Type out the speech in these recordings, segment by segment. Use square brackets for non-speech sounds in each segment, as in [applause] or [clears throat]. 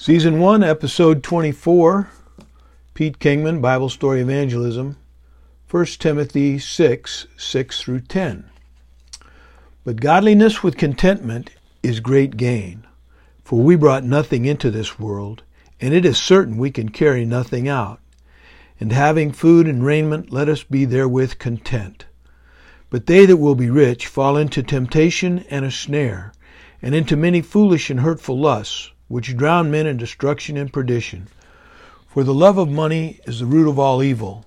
Season 1, Episode 24, Pete Kingman, Bible Story Evangelism, 1 Timothy 6, 6 through 10. But godliness with contentment is great gain, for we brought nothing into this world, and it is certain we can carry nothing out. And having food and raiment, let us be therewith content. But they that will be rich fall into temptation and a snare, and into many foolish and hurtful lusts, which drown men in destruction and perdition. For the love of money is the root of all evil,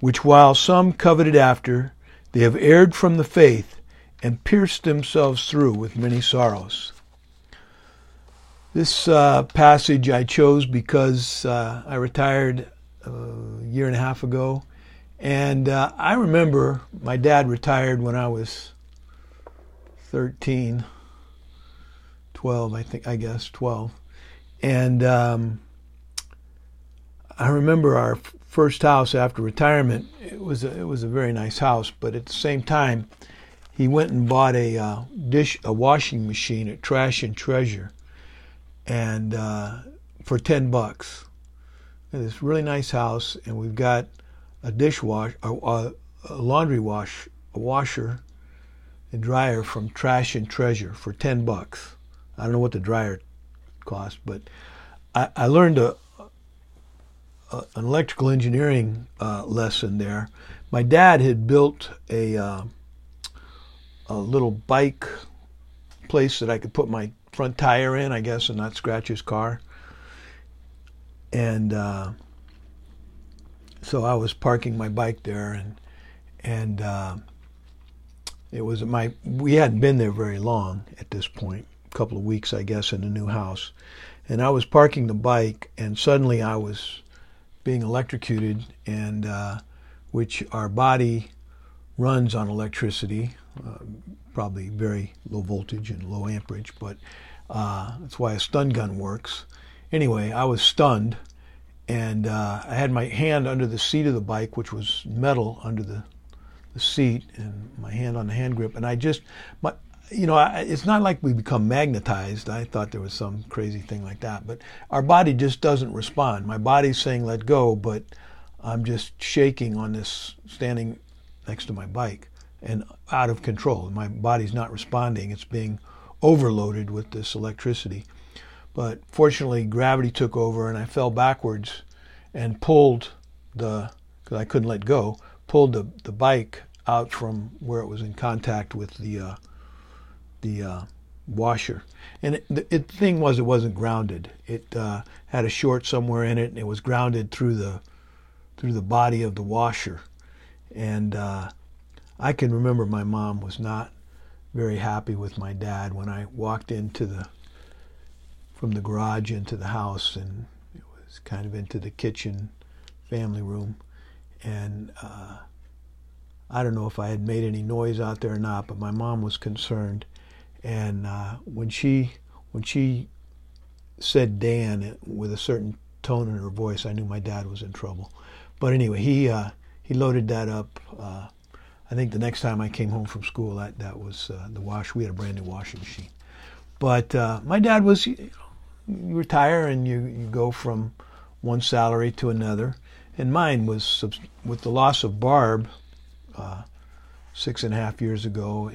which while some coveted after, they have erred from the faith, and pierced themselves through with many sorrows. This uh, passage I chose because uh, I retired a year and a half ago, and uh, I remember my dad retired when I was 13, 12, I think, I guess, 12. And um, I remember our first house after retirement. It was a, it was a very nice house, but at the same time, he went and bought a uh, dish a washing machine at Trash and Treasure, and uh, for ten bucks. this really nice house, and we've got a dishwash, a, a, a laundry wash, a washer, and dryer from Trash and Treasure for ten bucks. I don't know what the dryer cost, but I, I learned a, a, an electrical engineering uh, lesson there. My dad had built a uh, a little bike place that I could put my front tire in, I guess, and not scratch his car. And uh, so I was parking my bike there, and and uh, it was my we hadn't been there very long at this point, couple of weeks, I guess, in the new house, and I was parking the bike, and suddenly I was being electrocuted, and uh, which our body runs on electricity, uh, probably very low voltage and low amperage, but uh, that's why a stun gun works. Anyway, I was stunned, and uh, I had my hand under the seat of the bike, which was metal under the, the seat, and my hand on the hand grip, and I just, my, you know, I, it's not like we become magnetized. I thought there was some crazy thing like that, but our body just doesn't respond. My body's saying let go, but I'm just shaking on this standing next to my bike and out of control. My body's not responding. It's being overloaded with this electricity. But fortunately, gravity took over and I fell backwards and pulled the, because I couldn't let go, pulled the, the bike out from where it was in contact with the, uh, the uh, washer. And it, the it, thing was, it wasn't grounded. It uh, had a short somewhere in it, and it was grounded through the through the body of the washer. And uh, I can remember my mom was not very happy with my dad when I walked into the from the garage into the house, and it was kind of into the kitchen family room, and uh, I don't know if I had made any noise out there or not, but my mom was concerned, and uh, when she when she said Dan with a certain tone in her voice, I knew my dad was in trouble. But anyway, he uh, he loaded that up uh, I think the next time I came home from school, that that was uh, the wash. We had a brand new washing machine. But uh, my dad was, you, know, you retire and you, you go from one salary to another. And mine was with the loss of Barb uh, six and a half years ago.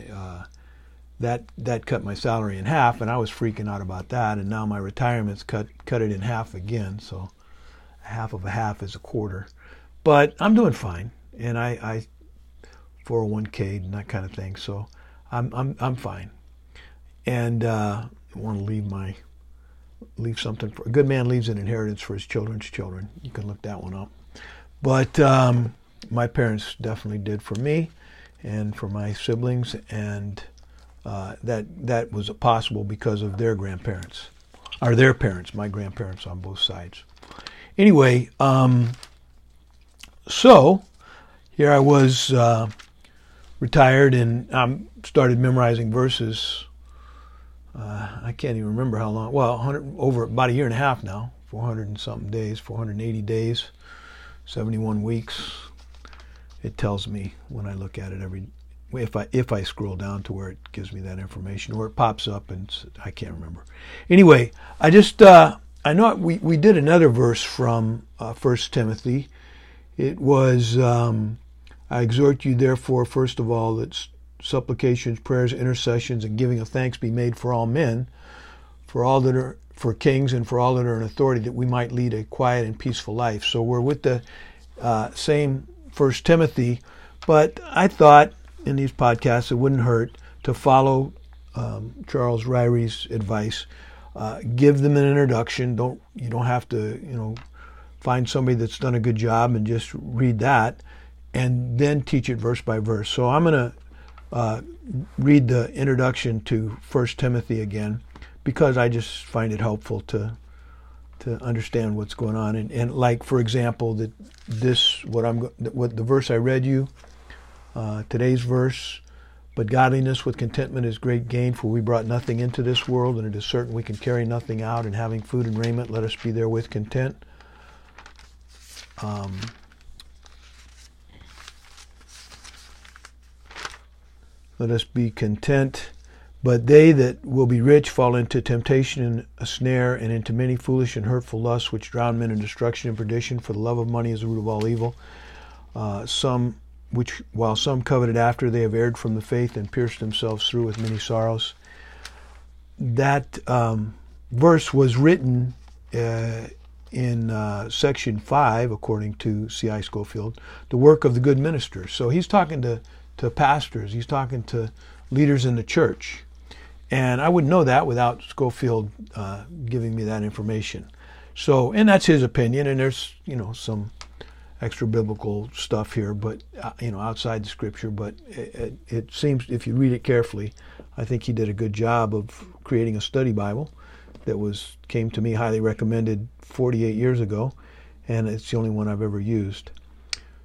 That that cut my salary in half, and I was freaking out about that. And now my retirement's cut cut it in half again. So half of a half is a quarter. But I'm doing fine, and I, I 401k and that kind of thing. So I'm I'm I'm fine, and uh, I want to leave my leave something for a good man leaves an inheritance for his children's children. You can look that one up. But um, my parents definitely did for me and for my siblings, and uh, that that was possible because of their grandparents, or their parents, my grandparents on both sides. Anyway, um, so here I was. Uh, retired and I started memorizing verses. Uh, I can't even remember how long. Well, over about a year and a half now, 400 and something days, 480 days, 71 weeks. It tells me when I look at it every if I if I scroll down to where it gives me that information, or it pops up and I can't remember. Anyway, I just uh, I know we, we did another verse from uh, 1 Timothy. It was, um, I exhort you, therefore, first of all, that supplications, prayers, intercessions, and giving of thanks be made for all men, for all that are for kings and for all that are in authority, that we might lead a quiet and peaceful life. So we're with the uh, same First Timothy, but I thought in these podcasts it wouldn't hurt to follow um, Charles Ryrie's advice uh, give them an introduction. Don't you don't have to you know find somebody that's done a good job and just read that, and then teach it verse by verse. So I'm going to uh, read the introduction to First Timothy again because I just find it helpful to to understand what's going on. And, and like for example, that this what I'm what the verse I read you uh, today's verse but godliness with contentment is great gain, for we brought nothing into this world, and it is certain we can carry nothing out. And having food and raiment, let us be therewith content. Um, let us be content. But they that will be rich fall into temptation and a snare, and into many foolish and hurtful lusts, which drown men in destruction and perdition. For the love of money is the root of all evil. Uh, some which while some coveted after, they have erred from the faith and pierced themselves through with many sorrows. That um, verse was written uh, in uh, section 5, according to C.I. Scofield, the work of the good minister. So he's talking to, to pastors, he's talking to leaders in the church. And I wouldn't know that without Scofield uh, giving me that information. So, and that's his opinion, and there's, you know, some extra biblical stuff here, but uh, you know, outside the scripture. But it, it, it, seems, if you read it carefully, I think he did a good job of creating a study Bible that was came to me highly recommended 48 years ago, and it's the only one I've ever used.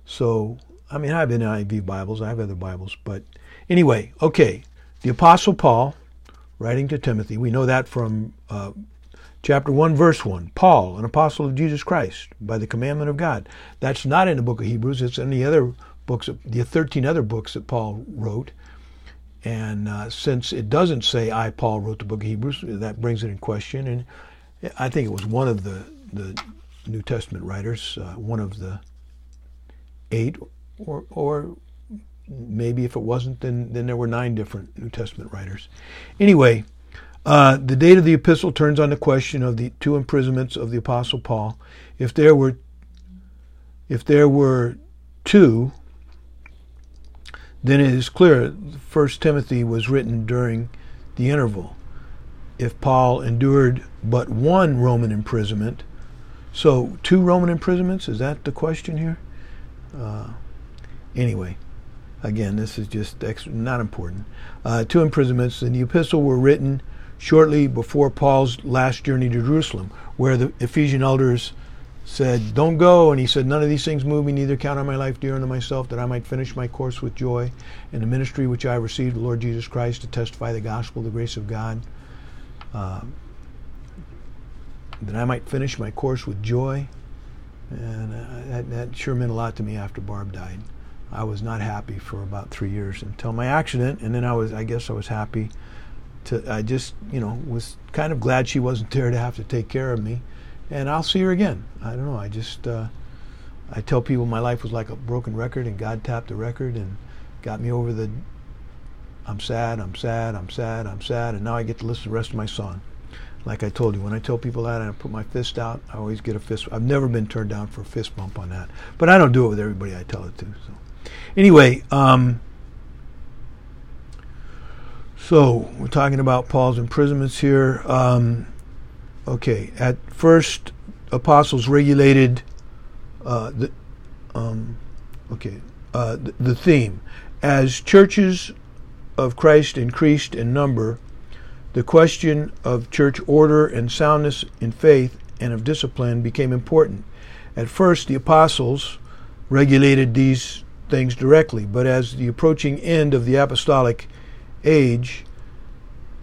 So, I mean, I have NIV Bibles, I have other Bibles, but anyway, okay. The Apostle Paul, writing to Timothy, we know that from uh, chapter 1, verse 1. Paul, an apostle of Jesus Christ, by the commandment of God. That's not in the book of Hebrews, it's in the other books, the 13 other books that Paul wrote. And uh, since it doesn't say I, Paul, wrote the book of Hebrews, that brings it in question. And I think it was one of the, the New Testament writers, uh, one of the eight, or, or maybe if it wasn't, then, then there were nine different New Testament writers. Anyway, uh, the date of the epistle turns on the question of the two imprisonments of the apostle Paul. If there were, if there were two, then it is clear First Timothy was written during the interval. If Paul endured but one Roman imprisonment, so two Roman imprisonments is that the question here? Uh, anyway, again, this is just not important. Uh, two imprisonments, and the epistle were written shortly before Paul's last journey to Jerusalem, where the Ephesian elders said, Don't go. And he said, None of these things move me, neither count on my life dear unto myself, that I might finish my course with joy in the ministry which I received the Lord Jesus Christ to testify the gospel, the grace of God. Uh, that I might finish my course with joy. And uh, that, that sure meant a lot to me after Barb died. I was not happy for about three years until my accident, and then I was, I guess, I was happy to I just you know was kind of glad she wasn't there to have to take care of me, and I'll see her again. I don't know. I just uh, I tell people my life was like a broken record, and God tapped the record and got me over the. I'm sad. I'm sad. I'm sad. I'm sad, and now I get to listen to the rest of my song. Like I told you, when I tell people that I put my fist out, I always get a fist. I've never been turned down for a fist bump on that, but I don't do it with everybody I tell it to. So, anyway. Um, so we're talking about Paul's imprisonments here. Um, okay, at first, apostles regulated uh, the um, okay uh, the, the theme as churches of Christ increased in number. The question of church order and soundness in faith and of discipline became important. At first, the apostles regulated these things directly, but as the approaching end of the apostolic age,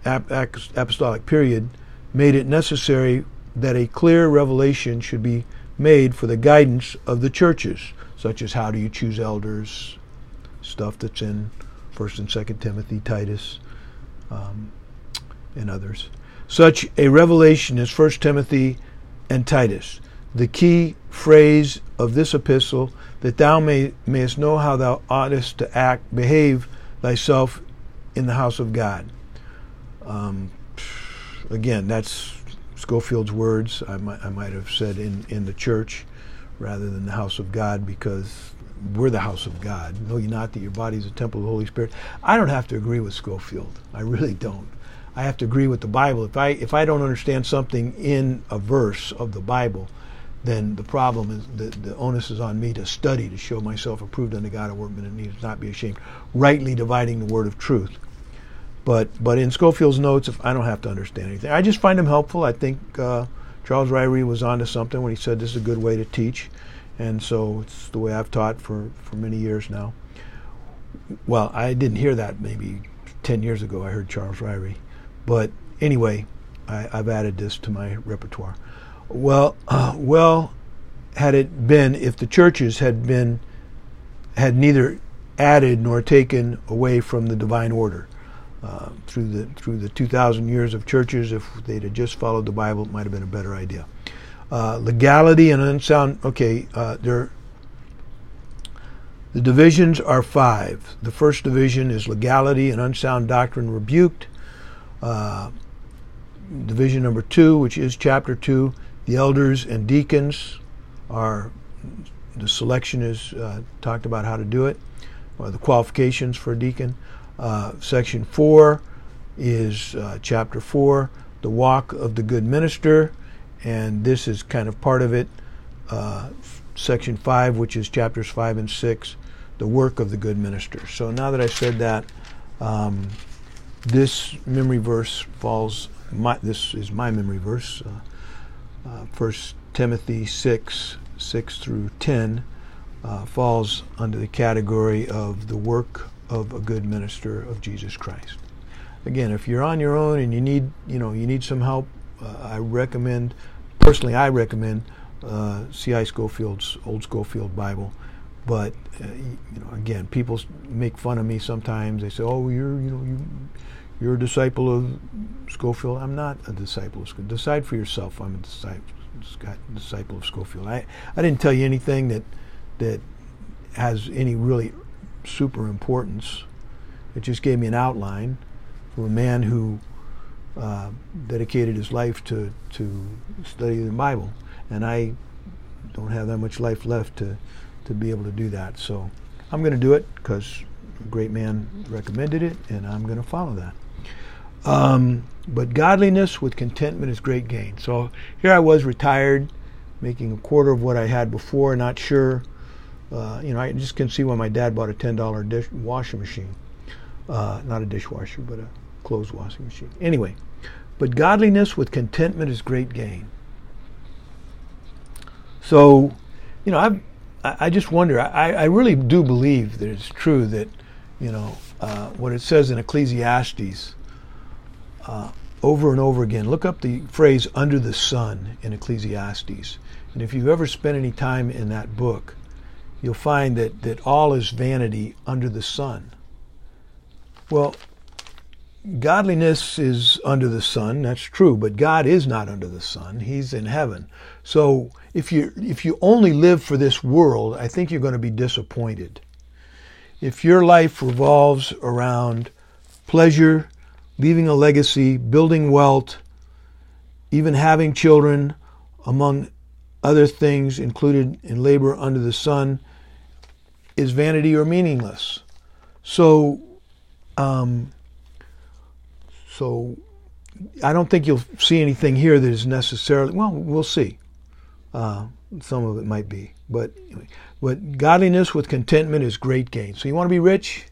apostolic period, made it necessary that a clear revelation should be made for the guidance of the churches, such as how do you choose elders, stuff that's in First and Second Timothy, Titus, um, and others. Such a revelation is First Timothy and Titus. The key phrase of this epistle, that thou may, mayest know how thou oughtest to act, behave thyself in the house of God. Um, again, that's Scofield's words. I might, I might have said in, in the church rather than the house of God because we're the house of God. Know ye not that your body is a temple of the Holy Spirit? I don't have to agree with Scofield. I really don't. I have to agree with the Bible. If I if I don't understand something in a verse of the Bible, then the problem is that the onus is on me to study to show myself approved unto God, a workman that needs not be ashamed, rightly dividing the word of truth. But but in Scofield's notes, if I don't have to understand anything, I just find them helpful. I think uh, Charles Ryrie was onto something when he said this is a good way to teach, and so it's the way I've taught for for many years now. Well, I didn't hear that maybe ten years ago. I heard Charles Ryrie, but anyway, I, have added this to my repertoire. Well, uh, well, had it been if the churches had been had neither added nor taken away from the divine order uh, through the through the 2,000 years of churches, if they'd have just followed the Bible, it might have been a better idea. Uh, legality and unsound. Okay, uh, there. The divisions are five. The first division is legality and unsound doctrine rebuked. Uh, division number two, which is chapter two, the elders and deacons are, the selection is uh, talked about how to do it, or the qualifications for a deacon. Uh, section 4 is uh, chapter 4, the walk of the good minister, and this is kind of part of it. Uh, section 5, which is chapters 5 and 6, the work of the good minister. So now that I said that, um, this memory verse falls, my, this is my memory verse. Uh, uh, First Timothy 6, 6 through 10, uh, falls under the category of the work of a good minister of Jesus Christ. Again, if you're on your own and you need, you know, you need some help, uh, I recommend, personally, I recommend uh, C.I. Scofield's Old Scofield Bible. But uh, you know, again, people make fun of me sometimes. They say, "Oh, you're, you know, you." You're a disciple of Scofield. I'm not a disciple of Scofield. Decide for yourself. I'm a disciple, disciple of Scofield. I, I didn't tell you anything that that has any really super importance. It just gave me an outline from a man who uh, dedicated his life to to study the Bible, and I don't have that much life left to to be able to do that. So I'm going to do it because a great man recommended it, and I'm going to follow that. Um, but godliness with contentment is great gain. So here I was retired, making a quarter of what I had before, not sure. Uh, you know, I just can see why my dad bought a $10 dish washing machine. Uh, not a dishwasher, but a clothes washing machine. Anyway, but godliness with contentment is great gain. So, you know, I've, I just wonder, I, I really do believe that it's true that, you know, uh, what it says in Ecclesiastes uh, over and over again. Look up the phrase under the sun in Ecclesiastes. And if you've ever spent any time in that book, you'll find that, that all is vanity under the sun. Well, godliness is under the sun, that's true, but God is not under the sun. He's in heaven. So if you if you only live for this world, I think you're going to be disappointed. If your life revolves around pleasure, leaving a legacy, building wealth, even having children, among other things included in labor under the sun, is vanity or meaningless. So, um, so I don't think you'll see anything here that is necessarily well. We'll see. Uh, some of it might be, but but godliness with contentment is great gain. So you want to be rich,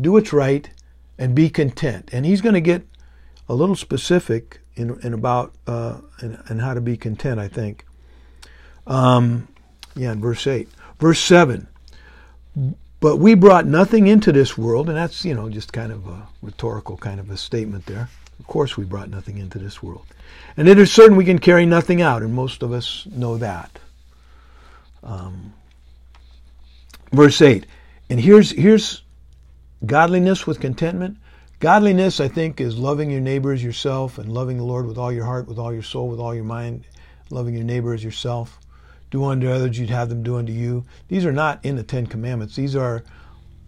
do what's right, and be content. And he's going to get a little specific in, in about uh, how to be content. I think. Um, yeah, in verse eight, verse seven. But we brought nothing into this world, and that's you know just kind of a rhetorical kind of a statement there. Of course, we brought nothing into this world, and it is certain we can carry nothing out, and most of us know that. Um, verse eight, and here's here's Godliness with contentment. Godliness, I think, is loving your neighbors yourself and loving the Lord with all your heart, with all your soul, with all your mind, loving your neighbor as yourself. Do unto others you'd have them do unto you. These are not in the Ten Commandments. These are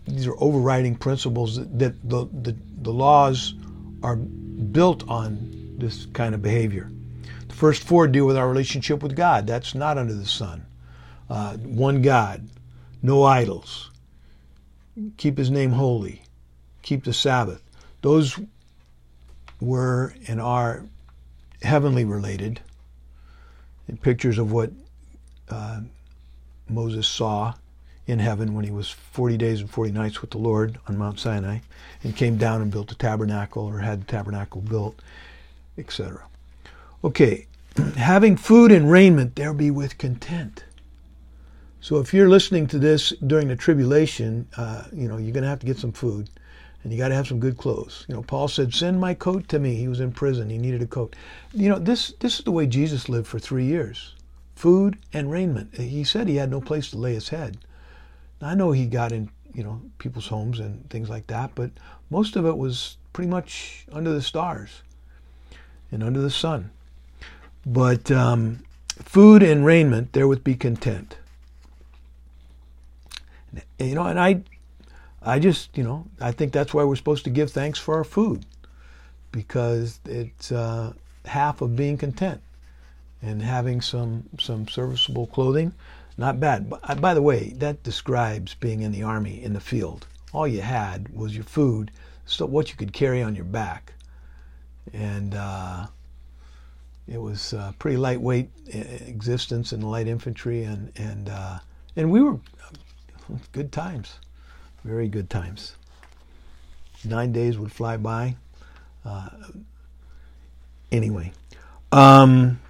these are overriding principles that, that the, the, the laws are built on this kind of behavior. The first four deal with our relationship with God. That's not under the sun. Uh, one God, no idols, keep His name holy, keep the Sabbath. Those were and are heavenly related. Pictures of what uh, Moses saw in heaven when he was 40 days and 40 nights with the Lord on Mount Sinai and came down and built the tabernacle or had the tabernacle built, etc. Okay, [clears throat] having food and raiment there be with content. So if you're listening to this during the tribulation, uh, you know, you're going to have to get some food and you got to have some good clothes. You know, Paul said, "Send my coat to me." He was in prison; he needed a coat. You know, this this is the way Jesus lived for three years: food and raiment. He said he had no place to lay his head. Now, I know he got in, you know, people's homes and things like that, but most of it was pretty much under the stars and under the sun. But um, food and raiment therewith be content. You know, and I I just, you know, I think that's why we're supposed to give thanks for our food because it's uh, half of being content and having some some serviceable clothing. Not bad. By, by the way, that describes being in the army in the field. All you had was your food, so what you could carry on your back, and uh, it was a pretty lightweight uh, existence in the light infantry, and and uh, and we were good times very good times. Nine days would fly by. Uh, anyway, um,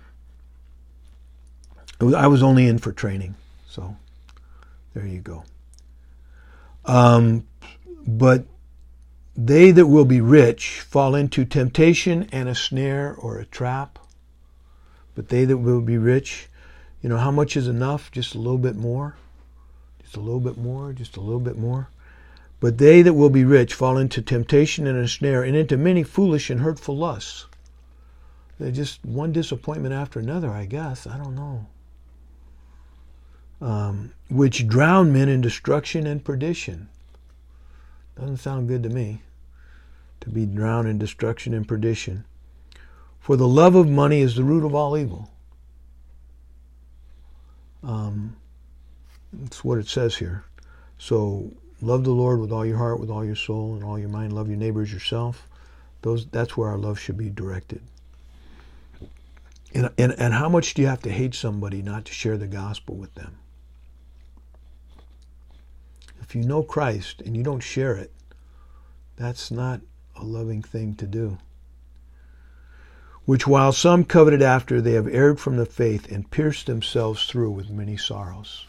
was, I was only in for training, so there you go. Um, but they that will be rich fall into temptation and a snare or a trap. But they that will be rich, you know, how much is enough? Just a little bit more? Just a little bit more? Just a little bit more? But they that will be rich fall into temptation and a snare, and into many foolish and hurtful lusts. They're just one disappointment after another, I guess. I don't know. Um, which drown men in destruction and perdition. Doesn't sound good to me to be drowned in destruction and perdition. For the love of money is the root of all evil. Um, that's what it says here. So love the Lord with all your heart, with all your soul, and all your mind. Love your neighbors yourself. Those that's where our love should be directed. And, and, and how much do you have to hate somebody not to share the gospel with them? If you know Christ and you don't share it, that's not a loving thing to do. Which while some coveted after, they have erred from the faith and pierced themselves through with many sorrows.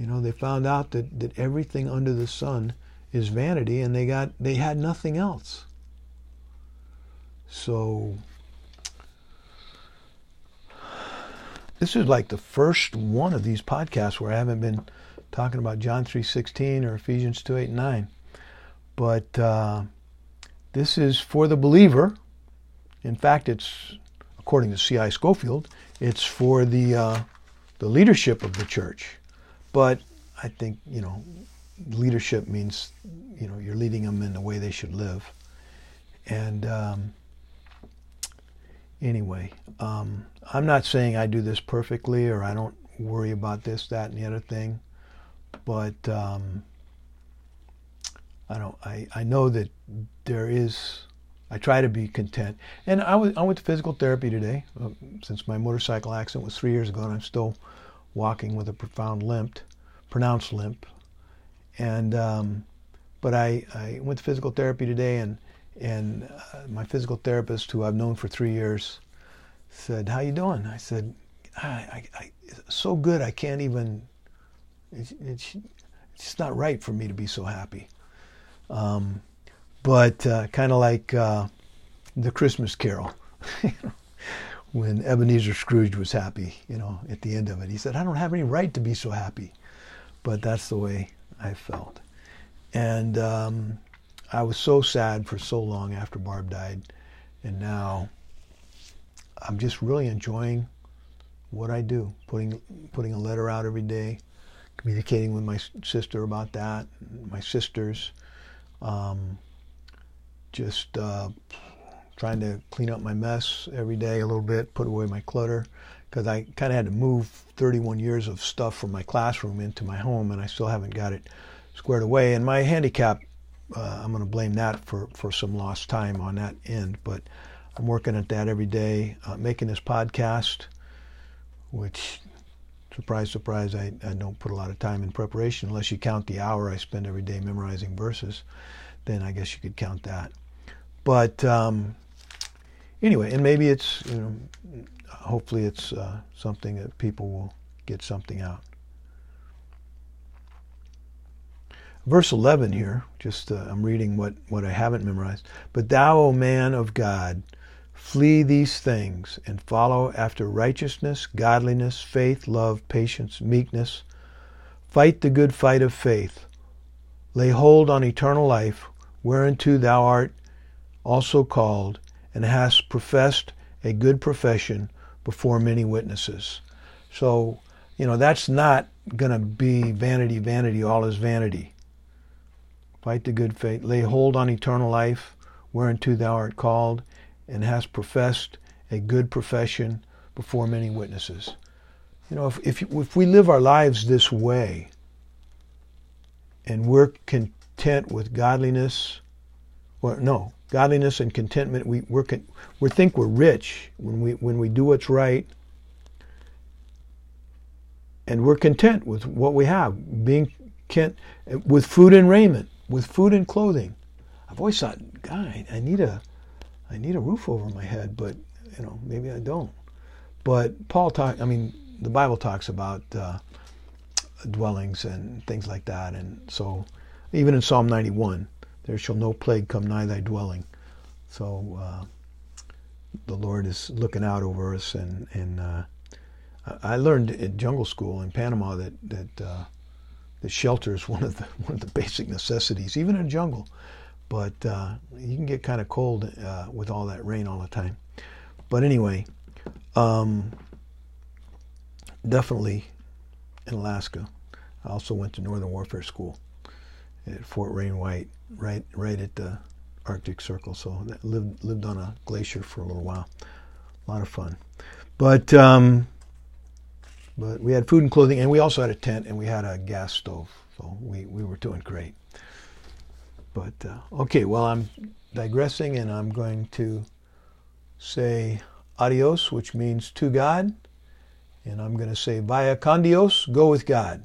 You know, they found out that, that everything under the sun is vanity and they got they had nothing else. So this is like the first one of these podcasts where I haven't been talking about John 3:16 or Ephesians 2:8 and 9. But uh, this is for the believer. In fact, it's according to C.I. Scofield, it's for the uh, the leadership of the church. But I think, you know, leadership means, you know, you're leading them in the way they should live. And um, anyway, um, I'm not saying I do this perfectly or I don't worry about this, that, and the other thing. But um, I don't. I, I know that there is. I try to be content. And I, I went to physical therapy today uh, since my motorcycle accident was three years ago, and I'm still walking with a profound limp, pronounced limp. And um, but I, I went to physical therapy today, and and uh, my physical therapist, who I've known for three years, said, "How you doing?" I said, I, I, I so good. I can't even. It's, it's, it's not right for me to be so happy." Um, but uh, kind of like uh, the Christmas Carol. [laughs] when Ebenezer Scrooge was happy, you know, at the end of it. He said, I don't have any right to be so happy. But that's the way I felt. And um, I was so sad for so long after Barb died. And now I'm just really enjoying what I do, putting putting a letter out every day, communicating with my sister about that, my sisters, um, just uh, trying to clean up my mess every day a little bit, put away my clutter, because I kind of had to move 31 years of stuff from my classroom into my home, and I still haven't got it squared away. And my handicap, uh, I'm going to blame that for, for some lost time on that end, but I'm working at that every day, uh, making this podcast, which, surprise, surprise, I, I don't put a lot of time in preparation unless you count the hour I spend every day memorizing verses. Then I guess you could count that. But um, anyway, and maybe it's, you know, hopefully it's uh, something that people will get something out. Verse 11 here, just uh, I'm reading what, what I haven't memorized. But thou, O man of God, flee these things and follow after righteousness, godliness, faith, love, patience, meekness. Fight the good fight of faith. Lay hold on eternal life, whereunto thou art also called, and hast professed a good profession before many witnesses. So, you know, that's not going to be vanity, vanity, all is vanity. Fight the good fight, lay hold on eternal life, whereunto thou art called, and hast professed a good profession before many witnesses. You know, if, if, if we live our lives this way, and we're content with godliness, or no, godliness and contentment. We we we think we're rich when we when we do what's right, and we're content with what we have, being content with food and raiment, with food and clothing. I've always thought, God, I need a I need a roof over my head, but you know maybe I don't. But Paul talk. I mean, the Bible talks about uh, dwellings and things like that, and so even in Psalm 91 there shall no plague come nigh thy dwelling. So uh, the Lord is looking out over us, and and uh, I learned at jungle school in Panama that that uh, that shelter is [laughs] one of the one of the basic necessities, even in a jungle. But uh, you can get kind of cold uh, with all that rain all the time. But anyway, um, definitely in Alaska. I also went to Northern Warfare School at Fort Wainwright, right right at the Arctic Circle. So that lived lived on a glacier for a little while. A lot of fun, but um, but we had food and clothing, and we also had a tent, and we had a gas stove. So we we were doing great. But uh, okay, well I'm digressing, and I'm going to say adios, which means to God, and I'm going to say vaya con Dios, go with God.